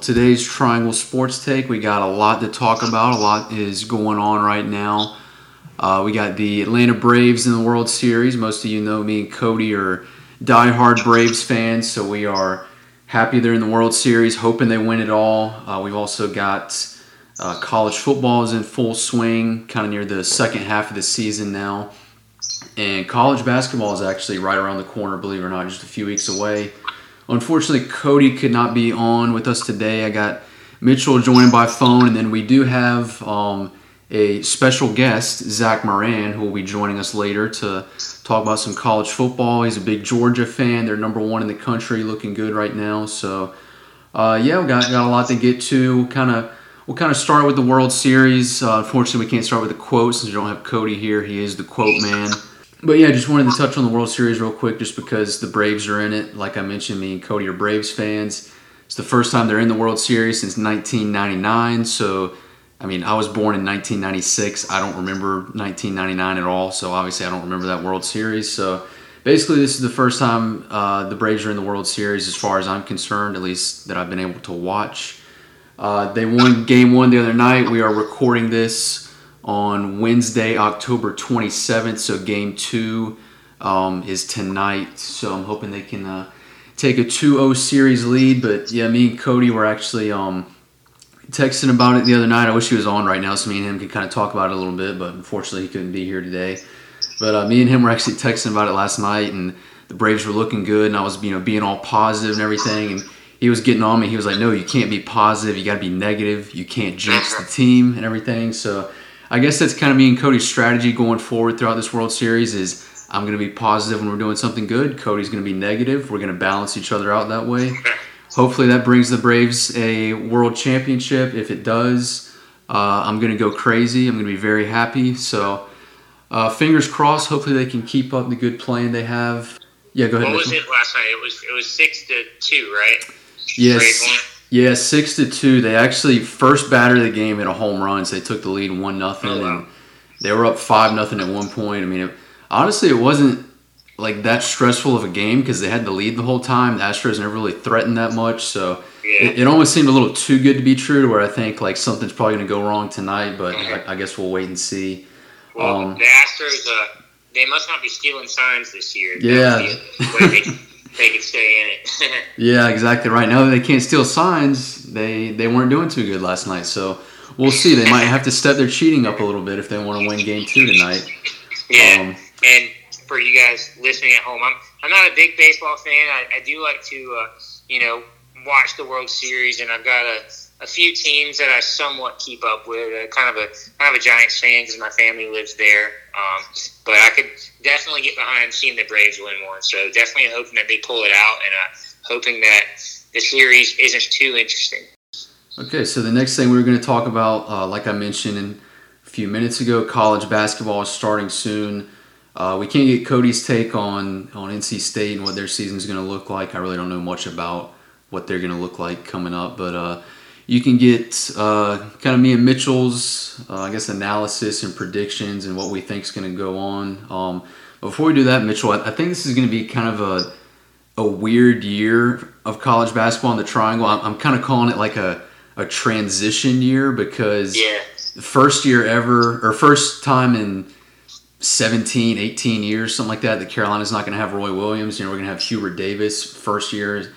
today's Triangle Sports Take. We got a lot to talk about. A lot is going on right now. Uh, we got the Atlanta Braves in the World Series. Most of you know me and Cody are diehard Braves fans, so we are happy they're in the World Series, hoping they win it all. Uh, we've also got uh, college football is in full swing, kind of near the second half of the season now. And college basketball is actually right around the corner, believe it or not, just a few weeks away. Unfortunately, Cody could not be on with us today. I got Mitchell joining by phone, and then we do have um, a special guest, Zach Moran, who will be joining us later to talk about some college football. He's a big Georgia fan. They're number one in the country, looking good right now. So, uh, yeah, we got, got a lot to get to. Kind of, we'll kind of start with the World Series. Uh, unfortunately, we can't start with the quote since we don't have Cody here. He is the quote man. But yeah, just wanted to touch on the World Series real quick, just because the Braves are in it. Like I mentioned, me and Cody are Braves fans. It's the first time they're in the World Series since 1999. So, I mean, I was born in 1996. I don't remember 1999 at all. So obviously, I don't remember that World Series. So basically, this is the first time uh, the Braves are in the World Series, as far as I'm concerned, at least that I've been able to watch. Uh, they won Game One the other night. We are recording this on Wednesday, October 27th. So game two um, is tonight. So I'm hoping they can uh, take a 2-0 series lead. But yeah, me and Cody were actually um, texting about it the other night. I wish he was on right now so me and him could kind of talk about it a little bit. But unfortunately, he couldn't be here today. But uh, me and him were actually texting about it last night, and the Braves were looking good, and I was you know being all positive and everything, and he was getting on me. He was like, "No, you can't be positive. You got to be negative. You can't jinx the team and everything." So I guess that's kind of me and Cody's strategy going forward throughout this World Series is I'm going to be positive when we're doing something good. Cody's going to be negative. We're going to balance each other out that way. Hopefully that brings the Braves a world championship. If it does, uh, I'm going to go crazy. I'm going to be very happy. So uh, fingers crossed. Hopefully they can keep up the good playing they have. Yeah, go ahead. What was it last night? It was it was six to two, right? Yes. Yeah, six to two. They actually first batter of the game hit a home run, so they took the lead one nothing, oh, wow. they were up five nothing at one point. I mean, it, honestly, it wasn't like that stressful of a game because they had the lead the whole time. The Astros never really threatened that much, so yeah. it, it, almost seemed a little too good to be true. To where I think like something's probably going to go wrong tonight, but I, I, guess we'll wait and see. Well, um, the Astros, uh, they must not be stealing signs this year. Yeah. They could stay in it. yeah, exactly right. Now that they can't steal signs, they they weren't doing too good last night. So we'll see. They might have to step their cheating up a little bit if they want to win Game Two tonight. Yeah, um, and for you guys listening at home, I'm I'm not a big baseball fan. I, I do like to uh, you know watch the World Series, and I've got a a few teams that I somewhat keep up with. Uh, kind of a kind of a Giants fan because my family lives there. Um, but I could definitely get behind seeing the Braves win one. So definitely hoping that they pull it out, and uh, hoping that the series isn't too interesting. Okay, so the next thing we are going to talk about, uh, like I mentioned a few minutes ago, college basketball is starting soon. Uh, we can't get Cody's take on on NC State and what their season is going to look like. I really don't know much about what they're going to look like coming up, but uh, you can get uh, kind of me and Mitchell's, uh, I guess, analysis and predictions and what we think is going to go on. Um, before we do that, Mitchell, I, I think this is going to be kind of a a weird year of college basketball in the Triangle. I'm, I'm kind of calling it like a a transition year because yeah. the first year ever or first time in 17, 18 years, something like that, that Carolina's not going to have Roy Williams. You know, we're going to have Hubert Davis first year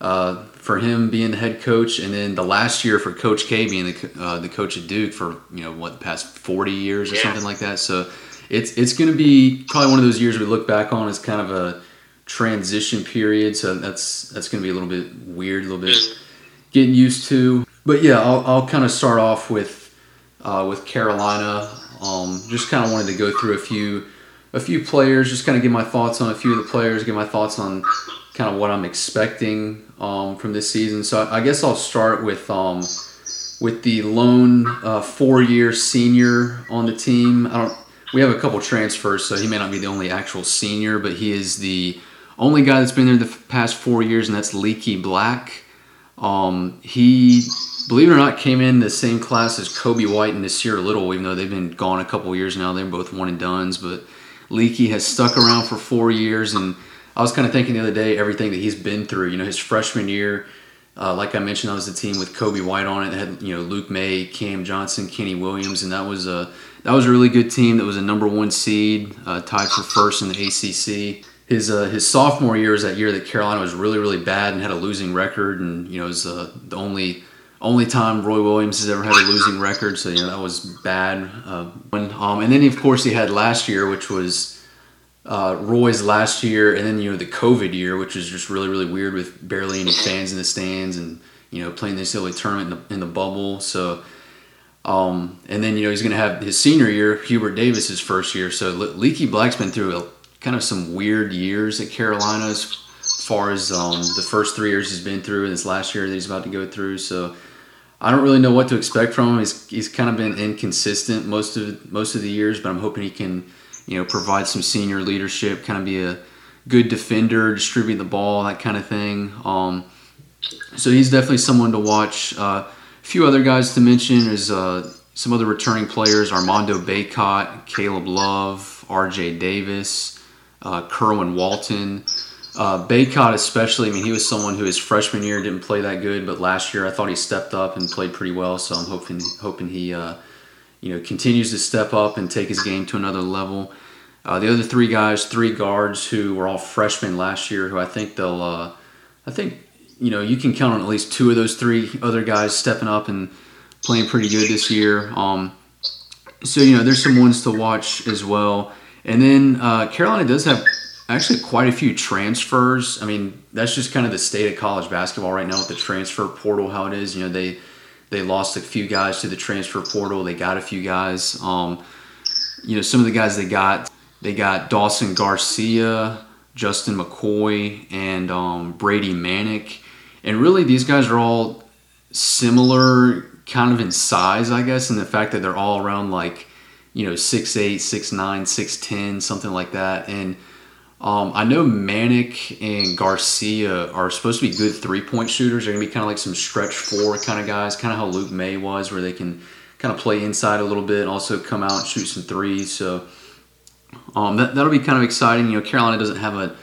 uh, for him being the head coach, and then the last year for Coach K being the uh, the coach at Duke for you know what the past forty years or yeah. something like that. So it's it's going to be probably one of those years we look back on as kind of a transition period. So that's that's going to be a little bit weird, a little bit getting used to. But yeah, I'll, I'll kind of start off with uh, with Carolina. Um, just kind of wanted to go through a few a few players, just kind of give my thoughts on a few of the players, give my thoughts on kind of what I'm expecting um, from this season. So I guess I'll start with um, with the lone uh, four-year senior on the team. I don't. We have a couple transfers, so he may not be the only actual senior, but he is the only guy that's been there the past four years, and that's Leaky Black. Um, he, believe it or not, came in the same class as Coby White and Nassir Little, even though they've been gone a couple years now. They're both one and duns, but Leaky has stuck around for four years and I was kind of thinking the other day everything that he's been through. You know, his freshman year, Uh, like I mentioned, I was a team with Coby White on it. It had you know Luke Maye, Cam Johnson, Kenny Williams, and that was a that was a really good team. That was a number one seed, uh, tied for first in the ACC. His uh, his sophomore year was that year that Carolina was really really bad and had a losing record, and you know it was uh, the only only time Roy Williams has ever had a losing record. So you know that was bad. Uh, um, and then of course he had last year, which was uh, Roy's last year, and then you know the COVID year, which was just really really weird with barely any fans in the stands, and you know playing this silly tournament in the, in the bubble. So, um, and then you know he's going to have his senior year, Hubert Davis's first year. So Le- Leaky Black's been through a, kind of some weird years at Carolina as far as um, the first three years he's been through, and this last year that he's about to go through. So. I don't really know what to expect from him. He's, he's kind of been inconsistent most of most of the years, but I'm hoping he can you know, provide some senior leadership, kind of be a good defender, distribute the ball, that kind of thing. Um, so he's definitely someone to watch. Uh, a few other guys to mention is uh, some other returning players: Armando Bacot, Caleb Love, R.J. Davis, uh, Kerwin Walton. Uh, Bacot especially, I mean, he was someone who his freshman year didn't play that good, but last year I thought he stepped up and played pretty well. So I'm hoping hoping he uh, you know, continues to step up and take his game to another level. Uh, the other three guys, three guards who were all freshmen last year, who I think they'll, uh, I think, you know, you can count on at least two of those three other guys stepping up and playing pretty good this year. Um, so, you know, there's some ones to watch as well. And then uh, Carolina does have actually quite a few transfers. I mean, that's just kind of the state of college basketball right now with the transfer portal, how it is. You know, they they lost a few guys to the transfer portal. They got a few guys. Um, you know, some of the guys they got, they got Dawson Garcia, Justin McCoy, and um, Brady Manek. And really, these guys are all similar kind of in size, I guess, and the fact that they're all around like, you know, 6'8, 6'9, 6'10, something like that. And um, I know Manek and Garcia are supposed to be good three point shooters. They're going to be kind of like some stretch four kind of guys, kind of how Luke Maye was, where they can kind of play inside a little bit and also come out and shoot some threes. So um, that, that'll be kind of exciting. You know, Carolina doesn't have a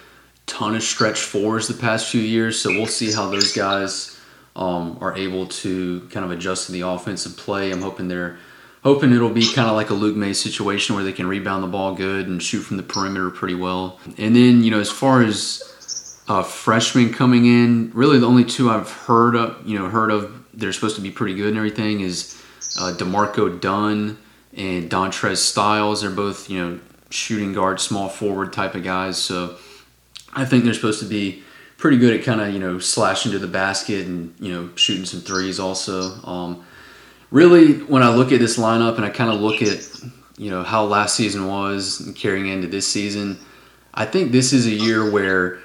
ton of stretch fours the past few years, so we'll see how those guys um, are able to kind of adjust to the offensive play. I'm hoping they're hoping it'll be kind of like a Luke Maye situation where they can rebound the ball good and shoot from the perimeter pretty well. And then, you know, as far as uh, freshmen coming in, really the only two I've heard of, you know, heard of, they're supposed to be pretty good and everything is uh, D'Marco Dunn and Dontrez Styles. They're both, you know, shooting guard, small forward type of guys. So I think they're supposed to be pretty good at kind of, you know, slashing to the basket and, you know, shooting some threes also. Um, really, when I look at this lineup and I kind of look at you know how last season was and carrying into this season, I think this is a year where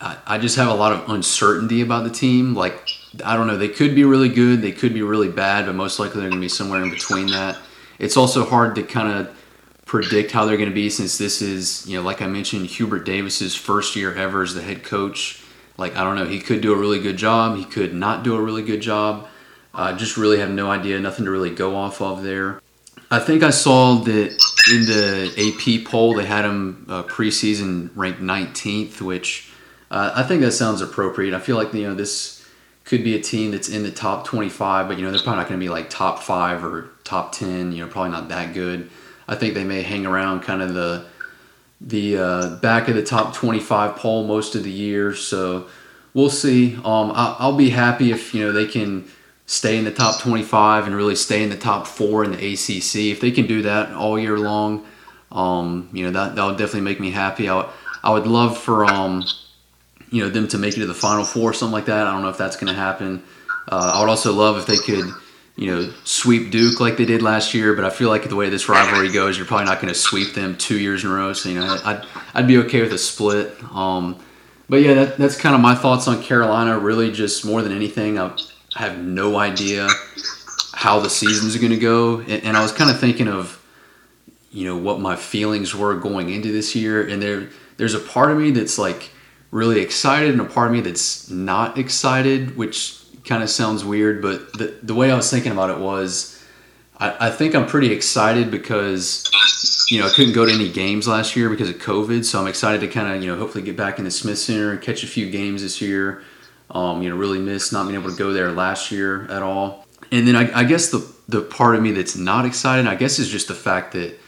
I, I just have a lot of uncertainty about the team. Like I don't know, they could be really good, they could be really bad, but most likely they're going to be somewhere in between that. It's also hard to kind of predict how they're going to be since this is, you know, like I mentioned, Hubert Davis's first year ever as the head coach. Like I don't know, he could do a really good job, he could not do a really good job. I just really have no idea, nothing to really go off of there. I think I saw that in the AP poll they had him uh, preseason ranked 19th, which uh, I think that sounds appropriate. I feel like you know this could be a team that's in the top 25, but you know they're probably not going to be like top five or top 10. You know, probably not that good. I think they may hang around kind of the the uh, back of the top 25 poll most of the year. So we'll see. Um, I, I'll be happy if you know they can stay in the top 25 and really stay in the top four in the ACC. If they can do that all year long, um, you know that that would definitely make me happy. I, I would love for um, you know them to make it to the Final Four, something like that. I don't know if that's going to happen. Uh, I would also love if they could, you know, sweep Duke like they did last year. But I feel like the way this rivalry goes, you're probably not going to sweep them two years in a row. So you know, I'd I'd be okay with a split. Um, but yeah, that, that's kind of my thoughts on Carolina. Really, just more than anything, I, I have no idea how the season's going to go. And, and I was kind of thinking of, you know, what my feelings were going into this year. And there, there's a part of me that's like really excited and a part of me that's not excited, which kind of sounds weird. But the, the way I was thinking about it was, I, I think I'm pretty excited because, you know, I couldn't go to any games last year because of COVID. So I'm excited to kind of, you know, hopefully get back in the Smith Center and catch a few games this year. Um, you know, really miss not being able to go there last year at all. And then I, I guess the the part of me that's not excited, I guess, is just the fact that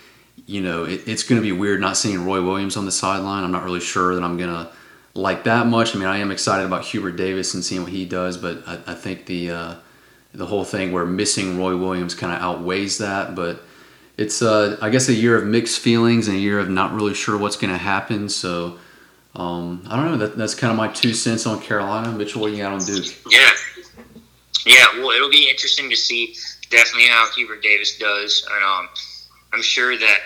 you know it, it's going to be weird not seeing Roy Williams on the sideline. I'm not really sure that I'm gonna like that much. I mean, I am excited about Hubert Davis and seeing what he does, but I, I think the uh, the whole thing where missing Roy Williams kind of outweighs that. But it's uh, I guess a year of mixed feelings and a year of not really sure what's going to happen. So um, I don't know. That, that's kind of my two cents on Carolina. Mitchell, what you got on Duke? Yeah, yeah. Well, it'll be interesting to see definitely how Hubert Davis does, and um, I'm sure that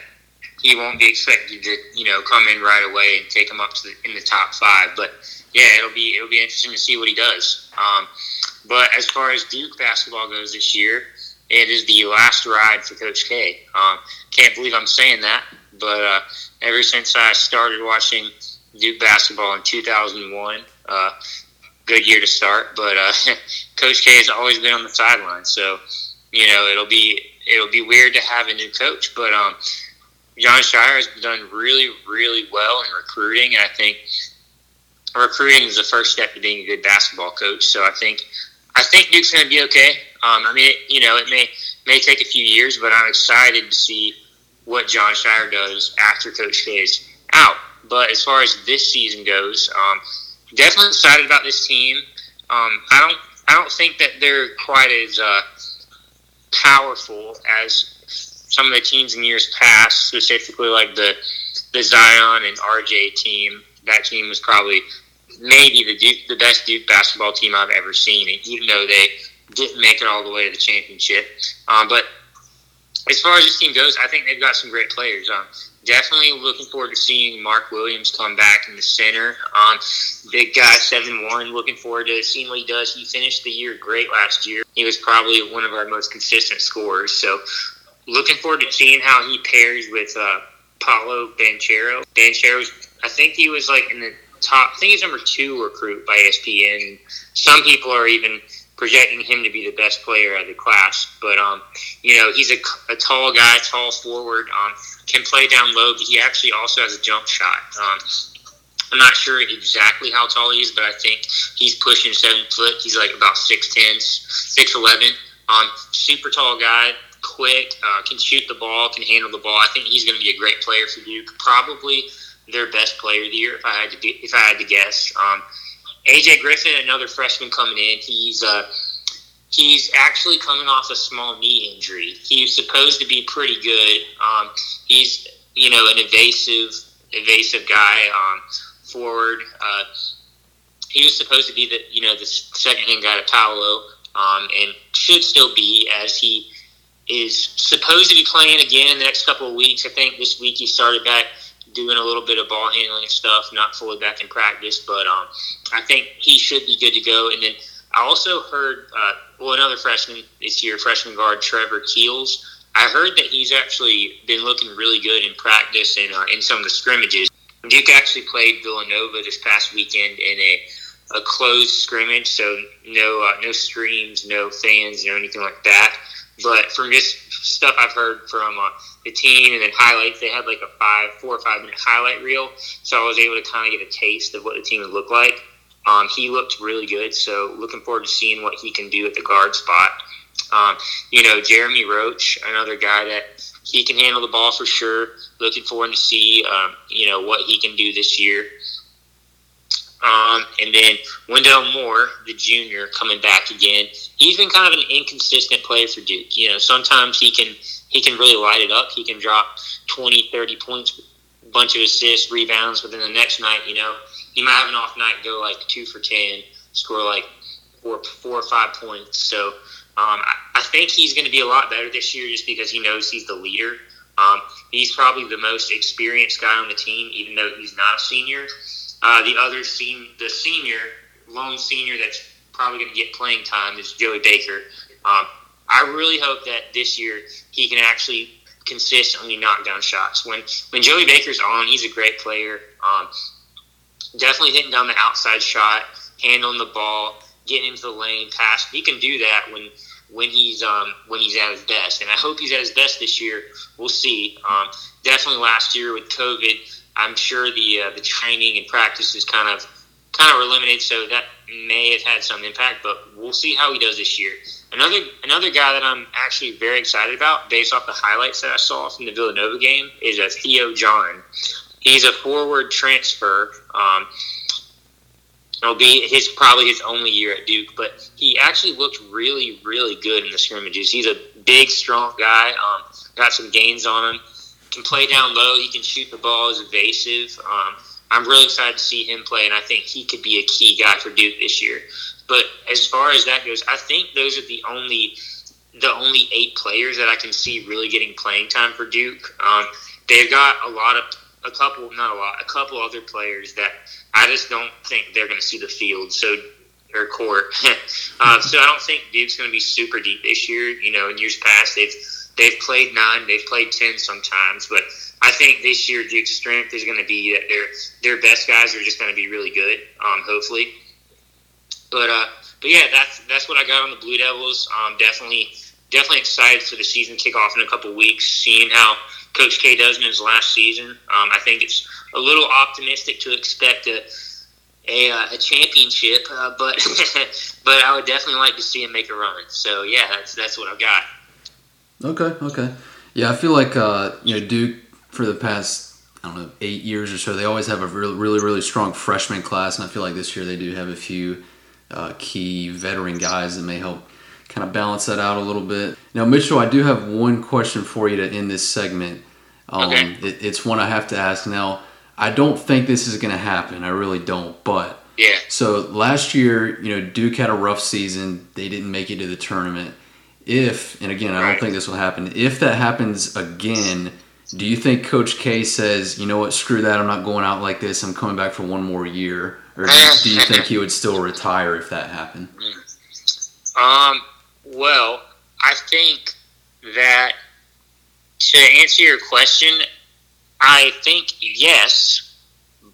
he won't be expected to you know come in right away and take him up to the, in the top five. But yeah, it'll be it'll be interesting to see what he does. Um, but as far as Duke basketball goes this year, it is the last ride for Coach K. Um, can't believe I'm saying that, but uh, ever since I started watching Duke basketball in 2001, uh, good year to start. But uh, Coach K has always been on the sideline, so you know it'll be it'll be weird to have a new coach. But um, Jon Scheyer has done really really well in recruiting, and I think recruiting is the first step to being a good basketball coach. So I think I think Duke's going to be okay. Um, I mean, it, you know, it may may take a few years, but I'm excited to see what Jon Scheyer does after Coach K is out. But as far as this season goes, um, definitely excited about this team. Um, I don't I don't think that they're quite as uh, powerful as some of the teams in years past, specifically like the the Zion and RJ team. That team was probably maybe the Duke, the best Duke basketball team I've ever seen, and even though they didn't make it all the way to the championship. Um, but as far as this team goes, I think they've got some great players. Um, definitely looking forward to seeing Mark Williams come back in the center. Um, big guy, seven one. Looking forward to seeing what he does. He finished the year great last year. He was probably one of our most consistent scorers. So, looking forward to seeing how he pairs with uh, Paolo Banchero. Banchero's, I think he was like in the top. I think he's number two recruit by ESPN. Some people are even projecting him to be the best player of the class. But um, you know, he's a, a tall guy, tall forward. Um, can play down low, but he actually also has a jump shot. Um, I'm not sure exactly how tall he is, but I think he's pushing seven foot. He's like about six ten, six eleven. Um, super tall guy, quick, uh, can shoot the ball, can handle the ball. I think he's going to be a great player for Duke. Probably their best player of the year, if I had to be, if I had to guess. Um, AJ Griffin, another freshman coming in, he's uh, he's actually coming off a small knee injury. He's supposed to be pretty good. Um, he's you know an evasive evasive guy um, forward. Uh, he was supposed to be the you know the second hand guy to Paolo, um, and should still be as he is supposed to be playing again in the next couple of weeks. I think this week he started back doing a little bit of ball handling and stuff, not fully back in practice, but um, I think he should be good to go. And then I also heard, uh, well, another freshman this year, freshman guard Trevor Keels. I heard that he's actually been looking really good in practice and uh, in some of the scrimmages. Duke actually played Villanova this past weekend in a, a closed scrimmage, so no uh, no streams, no fans, no anything like that. But from just stuff I've heard from uh, the team and then highlights, they had like a five, four or five minute highlight reel, so I was able to kind of get a taste of what the team would look like. Um, he looked really good, so looking forward to seeing what he can do at the guard spot. Um, you know, Jeremy Roach, another guy that he can handle the ball for sure. Looking forward to see, um, you know, what he can do this year. Um, and then Wendell Moore, the junior, coming back again. He's been kind of an inconsistent player for Duke. You know, sometimes he can he can really light it up. He can drop 20, 30 points, bunch of assists, rebounds, but then the next night, you know, he might have an off night, go like two for 10, score like four, four or five points. So um, I, I, think he's going to be a lot better this year just because he knows he's the leader. Um, he's probably the most experienced guy on the team, even though he's not a senior. Uh, the other the senior, lone senior that's probably going to get playing time is Joey Baker. Um, I really hope that this year he can actually consistently knock down shots. When when Joey Baker's on, he's a great player. Um, definitely hitting down the outside shot, handling the ball, getting into the lane, pass. He can do that when when he's um, when he's at his best, and I hope he's at his best this year. We'll see. Um, definitely last year with COVID, I'm sure the uh, the training and practice is kind of kind of were limited, so that may have had some impact. But we'll see how he does this year. Another another guy that I'm actually very excited about, based off the highlights that I saw from the Villanova game, is a Theo John. He's a forward transfer. Um, it'll be his probably his only year at Duke, but he actually looked really, really good in the scrimmages. He's a big, strong guy. Um, got some gains on him. Can play down low. He can shoot the ball. Is evasive. Um, I'm really excited to see him play, and I think he could be a key guy for Duke this year. But as far as that goes, I think those are the only the only eight players that I can see really getting playing time for Duke. Um, they've got a lot of a couple, not a lot, a couple other players that I just don't think they're going to see the field. So or court. uh, so I don't think Duke's going to be super deep this year. You know, in years past they've they've played nine, they've played ten sometimes, but I think this year Duke's strength is going to be that their their best guys are just going to be really good. Um, hopefully, but uh, but yeah, that's that's what I got on the Blue Devils. Um, definitely definitely excited for the season kickoff in a couple weeks, seeing how Coach K does in his last season. Um, I think it's a little optimistic to expect a a, uh, a championship, uh, but but I would definitely like to see him make a run. So yeah, that's that's what I've got. Okay, okay, yeah, I feel like uh, you know Duke for the past I don't know eight years or so they always have a really really really strong freshman class, and I feel like this year they do have a few uh, key veteran guys that may help kind of balance that out a little bit. Now, Mitchell, I do have one question for you to end this segment. Um, okay. It, it's one I have to ask now. I don't think this is going to happen. I really don't. But yeah. So last year, you know, Duke had a rough season. They didn't make it to the tournament. If and again, I don't think this will happen. If that happens again, do you think Coach K says, you know what, screw that, I'm not going out like this. I'm coming back for one more year, or do you think he would still retire if that happened? Um. Well, I think that to answer your question, I think yes,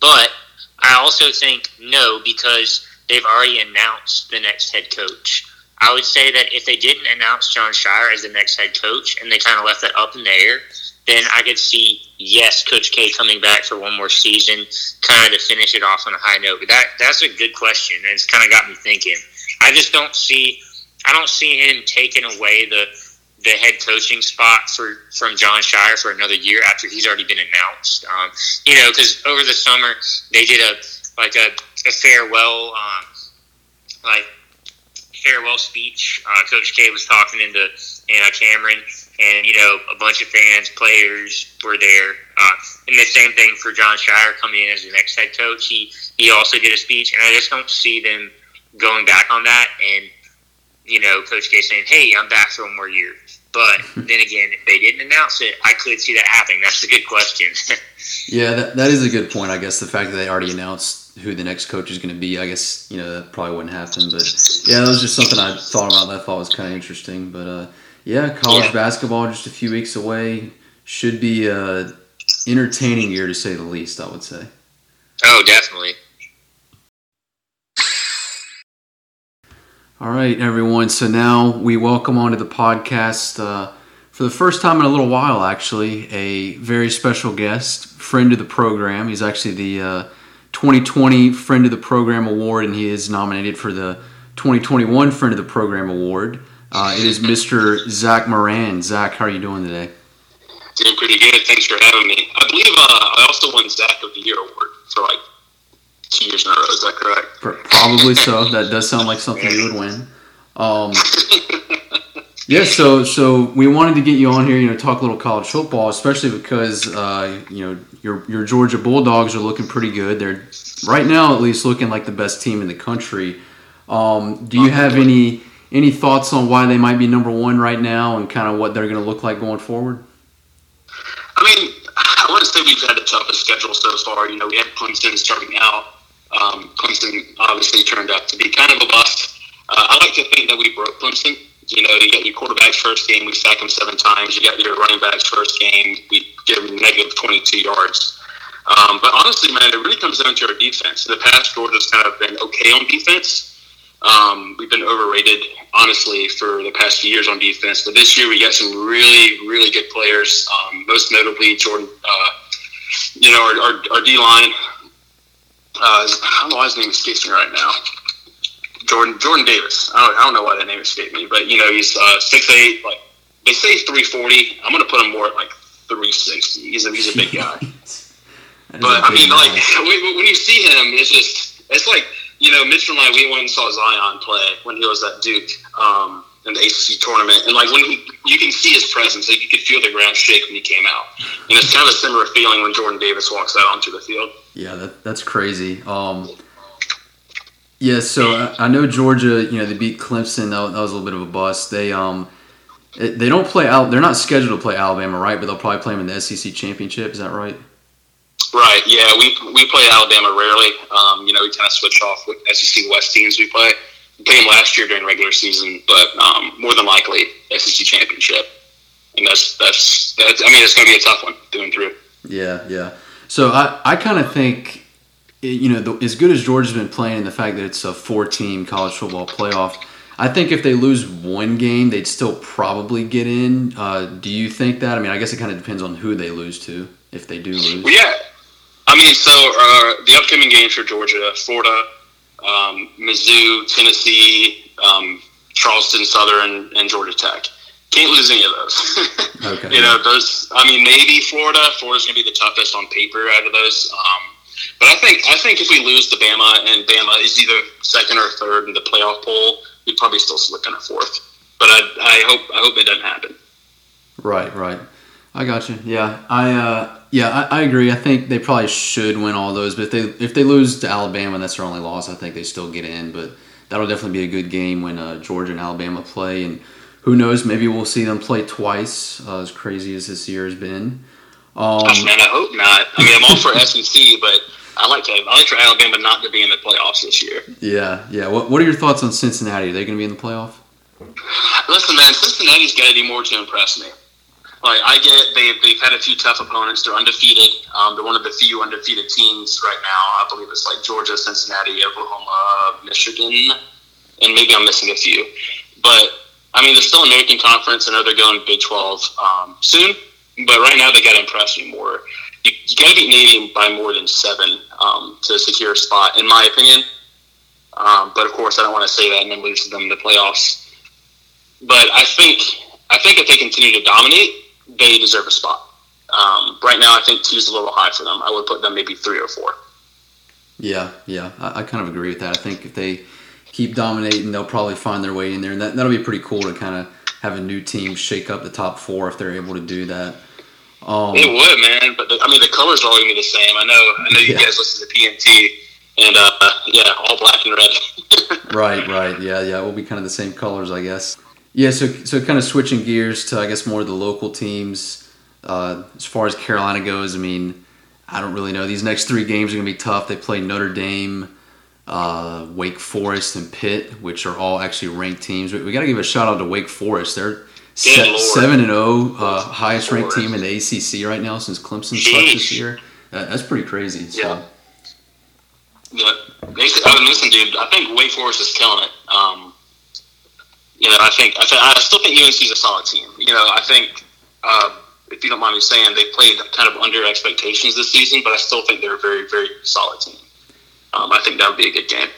but I also think no because they've already announced the next head coach. I would say that if they didn't announce Jon Scheyer as the next head coach and they kind of left that up in the air, then I could see yes, Coach K coming back for one more season, kind of to finish it off on a high note. But that that's a good question, and it's kind of got me thinking. I just don't see I don't see him taking away the the head coaching spot for from Jon Scheyer for another year after he's already been announced. Um, you know, because over the summer they did a like a, a farewell um, like farewell speech. Uh, Coach K was talking into know, Cameron, and you know a bunch of fans, players were there. Uh, and the same thing for Jon Scheyer coming in as the next head coach. He he also did a speech, and I just don't see them going back on that and you know, Coach K saying, "Hey, I'm back for one more year." But then again, if they didn't announce it, I could see that happening. That's a good question. yeah, that, that is a good point. I guess the fact that they already announced who the next coach is going to be, I guess you know that probably wouldn't happen. But yeah, that was just something I thought about. That I thought was kind of interesting. But uh, yeah, college yeah. basketball just a few weeks away should be a entertaining year to say the least. I would say. Oh, definitely. All right, everyone. So now we welcome onto the podcast uh, for the first time in a little while, actually, a very special guest, friend of the program. He's actually the uh, 2020 Friend of the Program Award, and he is nominated for the 2021 Friend of the Program Award. Uh, it is Mr. Zach Moran. Zach, how are you doing today? Doing pretty good. Thanks for having me. I believe uh, I also won Zach of the Year award for like two years in a row. Is that correct? Probably so. That does sound like something you would win. Um, yeah, so so we wanted to get you on here, you know, talk a little college football, especially because uh, you know your your Georgia Bulldogs are looking pretty good. They're right now at least looking like the best team in the country. Um, do you have any any thoughts on why they might be number one right now and kind of what they're going to look like going forward? I mean, I want to say we've had a toughest schedule so far. You know, we had Clemson starting out. Um, Clemson obviously turned out to be kind of a bust. Uh, I like to think that we broke Clemson. You know, you got your quarterback's first game, we sacked him seven times. You got your running back's first game, we give him negative 22 yards. Um, but honestly, man, it really comes down to our defense. In the past, Georgia's kind of been okay on defense. Um, we've been overrated, honestly, for the past few years on defense. But this year, we got some really, really good players. Um, most notably, Jordan. Uh, you know, our, our, our D line Uh, I don't know why his name escapes me right now. Jordan Jordan Davis. I don't, I don't know why that name escaped me, but you know he's uh, six eight. Like they say three forty. I'm gonna put him more at like three sixty. He's a he's a big guy. but I mean, guy. like when, when you see him, it's just it's like you know Mitchell and I we went and saw Zion play when he was at Duke. Um, in the ACC tournament, and like when he, you can see his presence, like you could feel the ground shake when he came out, and it's kind of a similar feeling when Jordan Davis walks out onto the field. Yeah, that, that's crazy. Um, yeah, so I, I, know Georgia. You know, they beat Clemson. That, that was a little bit of a bust. They um, they don't play out. They're not scheduled to play Alabama, right? But they'll probably play them in the SEC championship. Is that right? Right. Yeah, we we play Alabama rarely. Um, you know, we kind of switch off with SEC West teams we play. We played them last year during regular season, but um, more than likely SEC championship. And that's that's that's. I mean, it's going to be a tough one doing through. Yeah, yeah. So I I kind of think, you know, the, as good as Georgia's been playing, and the fact that it's a four-team college football playoff. I think if they lose one game, they'd still probably get in. Uh, do you think that? I mean, I guess it kind of depends on who they lose to. If they do lose, well, yeah. I mean, so uh, the upcoming games for Georgia, Florida, um, Mizzou, Tennessee, um, Charleston Southern, and Georgia Tech. Can't lose any of those. okay. You know, those. I mean, maybe Florida. Florida's going to be the toughest on paper out of those. Um, but I think I think if we lose to Bama and Bama is either second or third in the playoff poll, we'd probably still slip in a fourth. But I, I hope I hope it doesn't happen. Right, right. I got you. Yeah, I uh, yeah, I, I, agree. I think they probably should win all those, but if they if they lose to Alabama, and that's their only loss. I think they still get in, but that'll definitely be a good game when uh, Georgia and Alabama play, and who knows? Maybe we'll see them play twice. Uh, as crazy as this year has been. Um, oh, man, I hope not. I mean, I'm all for SEC, but I like to I like for Alabama not to be in the playoffs this year. Yeah, yeah. What What are your thoughts on Cincinnati? Are they going to be in the playoff? Listen, man, Cincinnati's got to do more to impress me. Like I get they they've had a few tough opponents. They're undefeated. Um, they're one of the few undefeated teams right now. I believe it's like Georgia, Cincinnati, Oklahoma, Michigan, and maybe I'm missing a few. But I mean, they're still American Conference. I know they're going Big Twelve um, soon, but right now they got to impress me more. You, you got to beat Navy by more than seven um, to secure a spot, in my opinion. Um, but of course, I don't want to say that and then lose to them in the playoffs. But I think I think if they continue to dominate, they deserve a spot. Um, right now, I think two is a little high for them. I would put them maybe three or four. Yeah, yeah, I, I, kind of agree with that. I think if they keep dominating, they'll probably find their way in there, and that, that'll be pretty cool to kind of have a new team shake up the top four if they're able to do that. Um, it would, man. But the, I mean, the colors are all gonna be the same. I know. I know you yeah. guys listen to PNT, and uh, yeah, all black and red. right, right. Yeah, yeah. It will be kind of the same colors, I guess. Yeah, so so kind of switching gears to I guess more of the local teams. Uh, as far as Carolina goes, I mean, I don't really know. These next three games are going to be tough. They play Notre Dame, uh, Wake Forest, and Pitt, which are all actually ranked teams. We, we got to give a shout out to Wake Forest. They're se- seven and zero, oh, uh, highest ranked team in the ACC right now since Clemson sucked this year. Uh, that's pretty crazy. So. Yeah. Yeah, I mean, listen, dude. I think Wake Forest is killing it. Um, you know, I think I, th- I still think UNC is a solid team. You know, I think uh, if you don't mind me saying, they played kind of under expectations this season, but I still think they're a very, very solid team. Um, I think that would be a good game.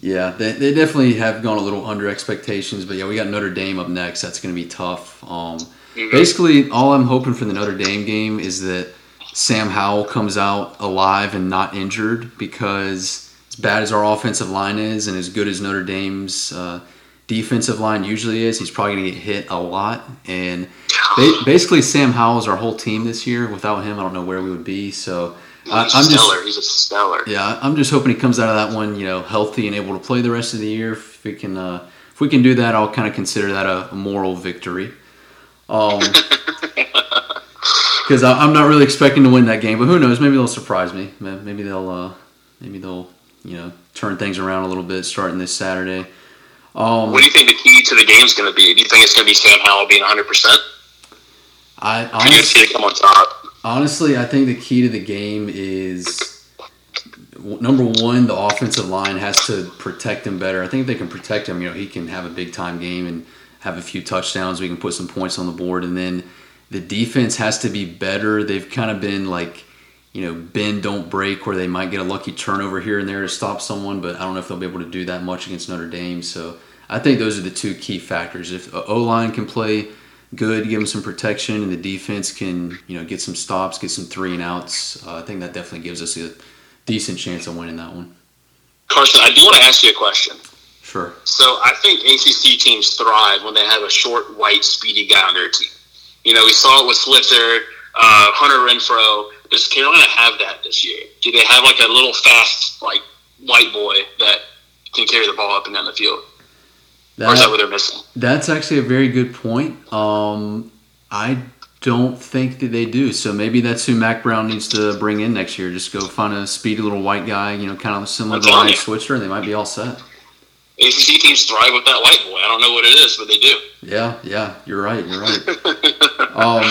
Yeah, they, they definitely have gone a little under expectations, but yeah, we got Notre Dame up next. That's going to be tough. Um, mm-hmm. Basically, all I'm hoping for the Notre Dame game is that Sam Howell comes out alive and not injured because as bad as our offensive line is and as good as Notre Dame's uh, defensive line usually is, he's probably going to get hit a lot. And basically, Sam Howell is our whole team this year. Without him, I don't know where we would be. So I, am stellar. Just, He's a stellar. Yeah, I'm just hoping he comes out of that one, you know, healthy and able to play the rest of the year. If we can, uh, if we can do that, I'll kind of consider that a, a moral victory. Um, because I'm not really expecting to win that game, but who knows? Maybe they'll surprise me. Maybe they'll, uh, maybe they'll, you know, turn things around a little bit starting this Saturday. Um, what do you think the key to the game is going to be? Do you think it's going to be Sam Howell being 100 percent? I honestly, to see it come on top. Honestly, I think the key to the game is number one, the offensive line has to protect him better. I think if they can protect him, you know, he can have a big time game and have a few touchdowns. We can put some points on the board, and then the defense has to be better. They've kind of been like you know, bend don't break, where they might get a lucky turnover here and there to stop someone. But I don't know if they'll be able to do that much against Notre Dame. So I think those are the two key factors. If uh, the O line can play good, give them some protection, and the defense can you know get some stops, get some three and outs, uh, I think that definitely gives us a decent chance of winning that one. Carson, I do want to ask you a question. Sure. So I think ACC teams thrive when they have a short, white, speedy guy on their team. You know, we saw it with Switzer, uh, Hunter Renfrow. Does Carolina have that this year? Do they have like a little fast, like white boy that can carry the ball up and down the field? That, or is that what they're missing? That's actually a very good point. Um, I don't think that they do. So maybe that's who Mack Brown needs to bring in next year. Just go find a speedy little white guy, you know, kind of similar to Ryan Switzer, and they might be all set. ACC teams thrive with that white boy. I don't know what it is, but they do. Yeah, yeah, you're right. You're right. um,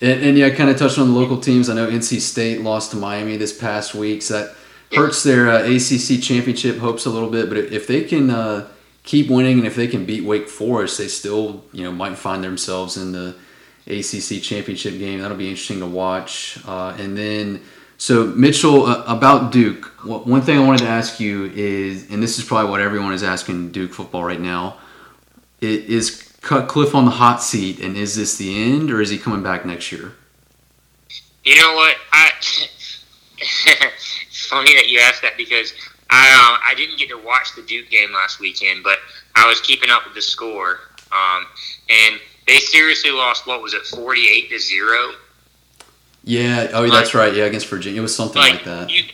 and, and, yeah, kind of touched on the local teams. I know NC State lost to Miami this past week, so that hurts their uh, ACC championship hopes a little bit. But if they can uh, keep winning and if they can beat Wake Forest, they still you know might find themselves in the ACC championship game. That'll be interesting to watch. Uh, and then, so Mitchell, uh, about Duke, one thing I wanted to ask you is, and this is probably what everyone is asking Duke football right now, is Cutcliffe on the hot seat, and is this the end, or is he coming back next year? You know what? I, it's funny that you asked that because I uh, I didn't get to watch the Duke game last weekend, but I was keeping up with the score. Um, and they seriously lost. What was it, forty-eight to zero? Yeah. Oh, like, that's right. Yeah, against Virginia, it was something like, like that. You,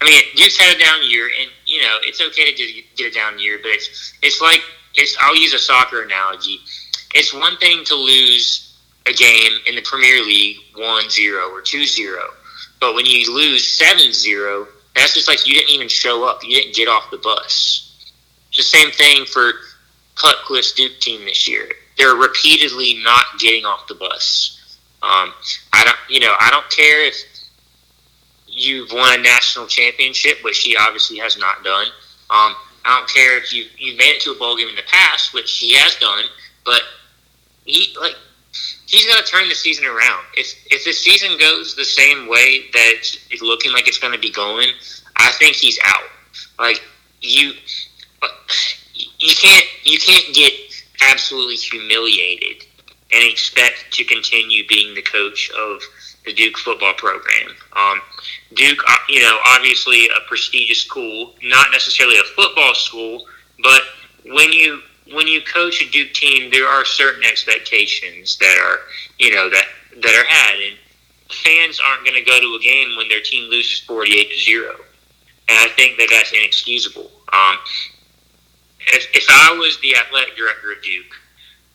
I mean, Duke's had a down year, and you know it's okay to get a down year, but it's it's like it's. I'll use a soccer analogy. It's one thing to lose a game in the Premier League 1-0 or 2-0, but when you lose 7-0, that's just like you didn't even show up. You didn't get off the bus. the same thing for Cutcliffe's Duke team this year they're repeatedly not getting off the bus. Um, I don't, you know, I don't care if you've won a national championship, which he obviously has not done. Um, I don't care if you you made it to a bowl game in the past, which he has done, but he like he's got to turn the season around. If if the season goes the same way that it's looking like it's going to be going, I think he's out. Like you, you can't you can't get absolutely humiliated and expect to continue being the coach of the Duke football program. Um, Duke, uh, you know, obviously a prestigious school, not necessarily a football school, but when you when you coach a Duke team, there are certain expectations that are, you know, that that are had, and fans aren't going to go to a game when their team loses forty-eight to zero, and I think that that's inexcusable. Um, if, if I was the athletic director of Duke,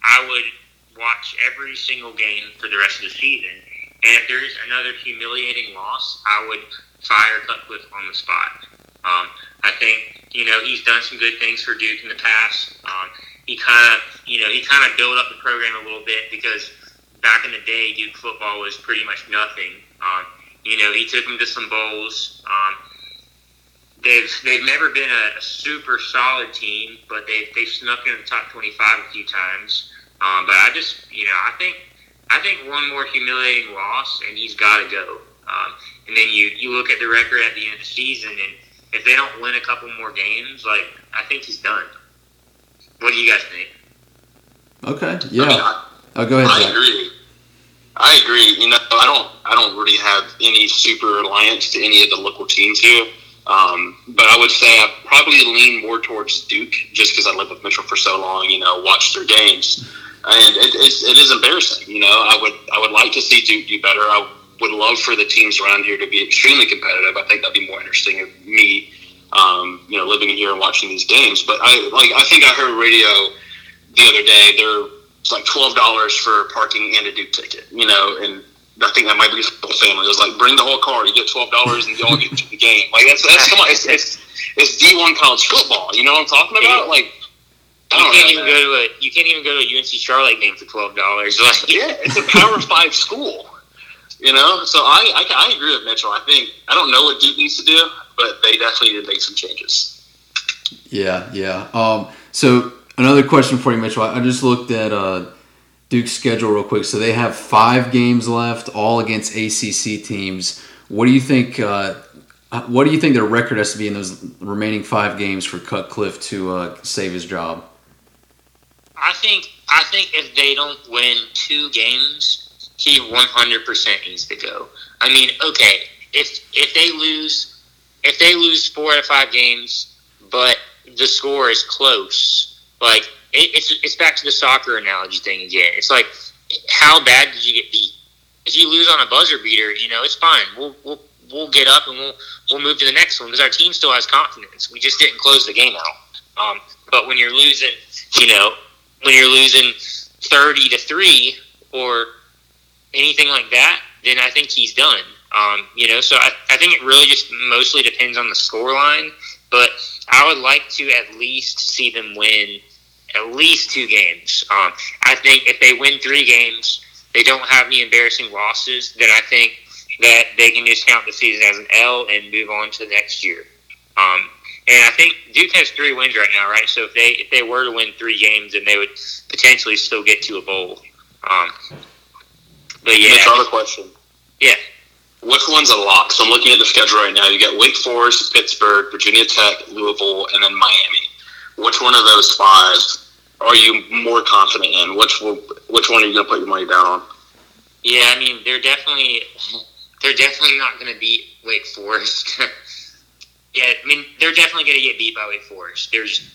I would watch every single game for the rest of the season. And if there's another humiliating loss, I would fire Cutcliffe on the spot. Um, I think you know he's done some good things for Duke in the past. Um, he kind of you know he kind of built up the program a little bit because back in the day Duke football was pretty much nothing. Um, you know he took them to some bowls. Um, they've they've never been a, super solid team, but they've they've snuck in the top twenty five a few times. Um, but I just you know I think I think one more humiliating loss and he's got to go. Um, and then you you look at the record at the end of the season, and if they don't win a couple more games, like I think he's done. What do you guys think? Okay. Yeah. I mean, I, oh, go ahead. I Zach. agree. I agree. You know, I don't I don't really have any super alliance to any of the local teams here. Um, but I would say I probably lean more towards Duke just because I lived with Mitchell for so long. You know, watched their games, and it, it's, it is embarrassing. You know, I would I would like to see Duke do better. I would love for the teams around here to be extremely competitive. I think that'd be more interesting of me, um, you know, living here and watching these games. But I like I think I heard radio the other day. They're it's like twelve dollars for parking and a Duke ticket. You know, and I think that might be the whole family. It was like, bring the whole car. You get twelve dollars, and you all get to the game. Like that's that's come on. It's it's, it's D one college football. You know what I'm talking about? Like. You can't even go to a you can't even go to a UNC Charlotte game for twelve dollars. Like, yeah, it's a Power Five school. You know, so I, I I agree with Mitchell. I think I don't know what Duke needs to do, but they definitely need to make some changes. Yeah, yeah. Um, so another question for you, Mitchell. I just looked at uh, Duke's schedule real quick. So they have five games left, all against ACC teams. What do you think? Uh, what do you think their record has to be in those remaining five games for Cutcliffe to uh, save his job? I think I think if they don't win two games, he 100% needs to go. I mean, okay, if if they lose if they lose four out of five games, but the score is close, like it, it's it's back to the soccer analogy thing again. It's like, how bad did you get beat? If you lose on a buzzer beater, you know it's fine. We'll we'll we'll get up and we'll we'll move to the next one because our team still has confidence. We just didn't close the game out. Um, but when you're losing, you know, when you're losing thirty to three or anything like that, then I think he's done. Um, you know, so I, I think it really just mostly depends on the score line. But I would like to at least see them win at least two games. Um, I think if they win three games, they don't have any embarrassing losses, then I think that they can just count the season as an L and move on to next year. Um, and I think Duke has three wins right now, right? So if they if they were to win three games, then they would potentially still get to a bowl. Um, but yeah, Mitch, other question. Yeah. Which one's a lock? So I'm looking at the schedule right now. You got Wake Forest, Pittsburgh, Virginia Tech, Louisville, and then Miami. Which one of those five are you more confident in? Which will, which one are you going to put your money down on? Yeah, I mean they're definitely they're definitely not going to beat Wake Forest. yeah, I mean they're definitely going to get beat by Wake Forest. There's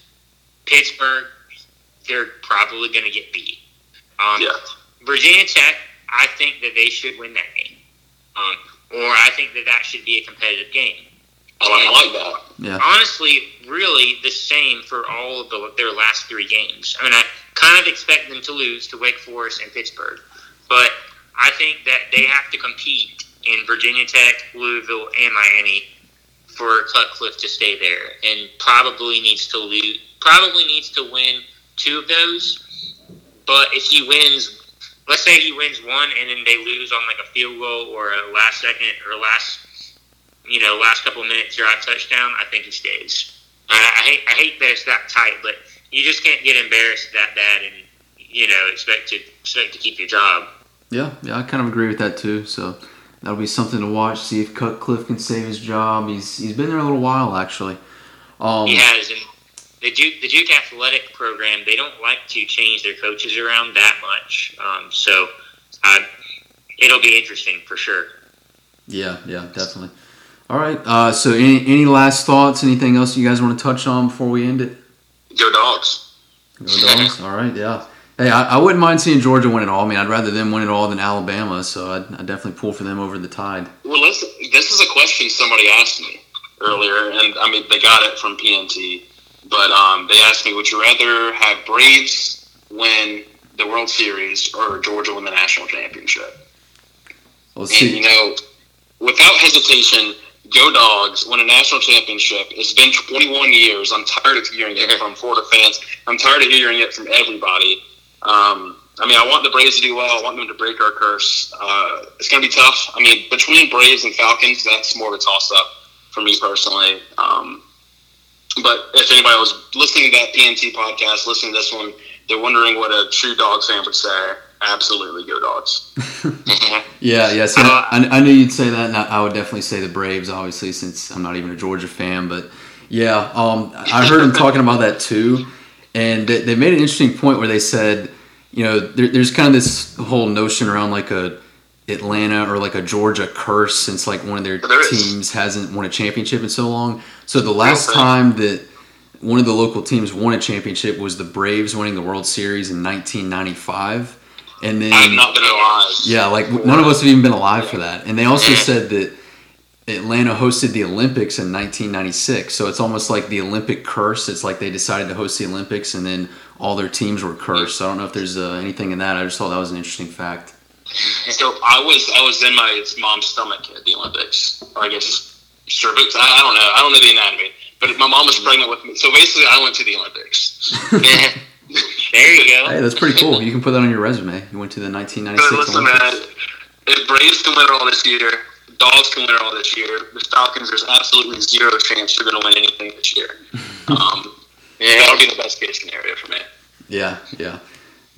Pittsburgh. They're probably going to get beat. Um, yeah. Virginia Tech. I think that they should win that game. Um, or I think that that should be a competitive game. Oh, I like that. Yeah. Honestly, really the same for all of the, their last three games. I mean, I kind of expect them to lose to Wake Forest and Pittsburgh, but I think that they have to compete in Virginia Tech, Louisville, and Miami for Cutcliffe to stay there, and probably needs to lose. Probably needs to win two of those. But if he wins, let's say he wins one, and then they lose on like a field goal or a last second or last, you know, last couple minutes drive touchdown, I think he stays. I, I hate I hate that it's that tight, but you just can't get embarrassed that bad and you know expect to expect to keep your job. Yeah, yeah, I kind of agree with that too. So that'll be something to watch. See if Cutcliffe can save his job. He's he's been there a little while actually. Um, he has, and the Duke the Duke athletic program they don't like to change their coaches around that much. Um, so uh, it'll be interesting for sure. Yeah, yeah, definitely. All right. Uh, so any any last thoughts? Anything else you guys want to touch on before we end it? Go dogs. Go dogs. All right. Yeah. Hey, I, I, wouldn't mind seeing Georgia win it all. I mean, I'd rather them win it all than Alabama, so I'd, I'd definitely pull for them over the tide. Well, this is a question somebody asked me earlier, and I mean, they got it from PNT, but um, they asked me, would you rather have Braves win the World Series or Georgia win the national championship? And, see. you know, without hesitation, go dogs win a national championship. It's been 21 years. I'm tired of hearing it from Florida fans. I'm tired of hearing it from everybody. Um, I mean, I want the Braves to do well. I want them to break our curse. Uh, it's going to be tough. I mean, between Braves and Falcons, that's more of a toss up for me personally. Um, but if anybody was listening to that PNT podcast, listening to this one, they're wondering what a true dog fan would say. Absolutely, go dogs. yeah, yeah. So uh, I, I, knew you'd say that, and I, I would definitely say the Braves, obviously, since I'm not even a Georgia fan. But yeah, um, I heard him talking about that too. And they made an interesting point where they said, you know, there, there's kind of this whole notion around like a Atlanta or like a Georgia curse since like one of their teams hasn't won a championship in so long. So the last time that one of the local teams won a championship was the Braves winning the World Series in 1995. And then I've not been alive. Yeah, like none of us have even been alive for that. And they also said that Atlanta hosted the Olympics in 1996, so it's almost like the Olympic curse. It's like they decided to host the Olympics, and then all their teams were cursed. So I don't know if there's uh, anything in that. I just thought that was an interesting fact. So I was I was in my mom's stomach at the Olympics. Or I guess cervix. I, I don't know. I don't know the anatomy. But my mom was pregnant with me, so basically I went to the Olympics. there you go. Hey, that's pretty cool. You can put that on your resume. You went to the 1996 listen, Olympics. Man, if Braves can win all this year, Dogs can win it all this year. The Falcons, there's absolutely zero chance you're going to win anything this year. Um, yeah, that'll be the best case scenario for me. Yeah, yeah.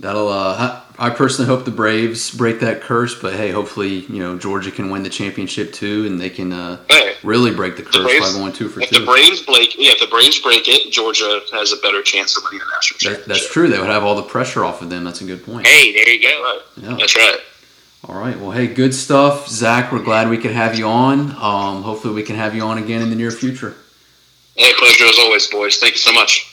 That'll. Uh, I personally hope the Braves break that curse, but hey, hopefully you know Georgia can win the championship too, and they can uh, really break the curse the Braves, by going two for if two. the Braves break, yeah, if the Braves break it, Georgia has a better chance of winning the national That, championship. that's true. They would have all the pressure off of them. That's a good point. Hey, there you go. Yeah. That's right. All right. Well, hey, good stuff, Zach. We're glad we could have you on. Um, hopefully, we can have you on again in the near future. Hey, pleasure as always, boys. Thank you so much.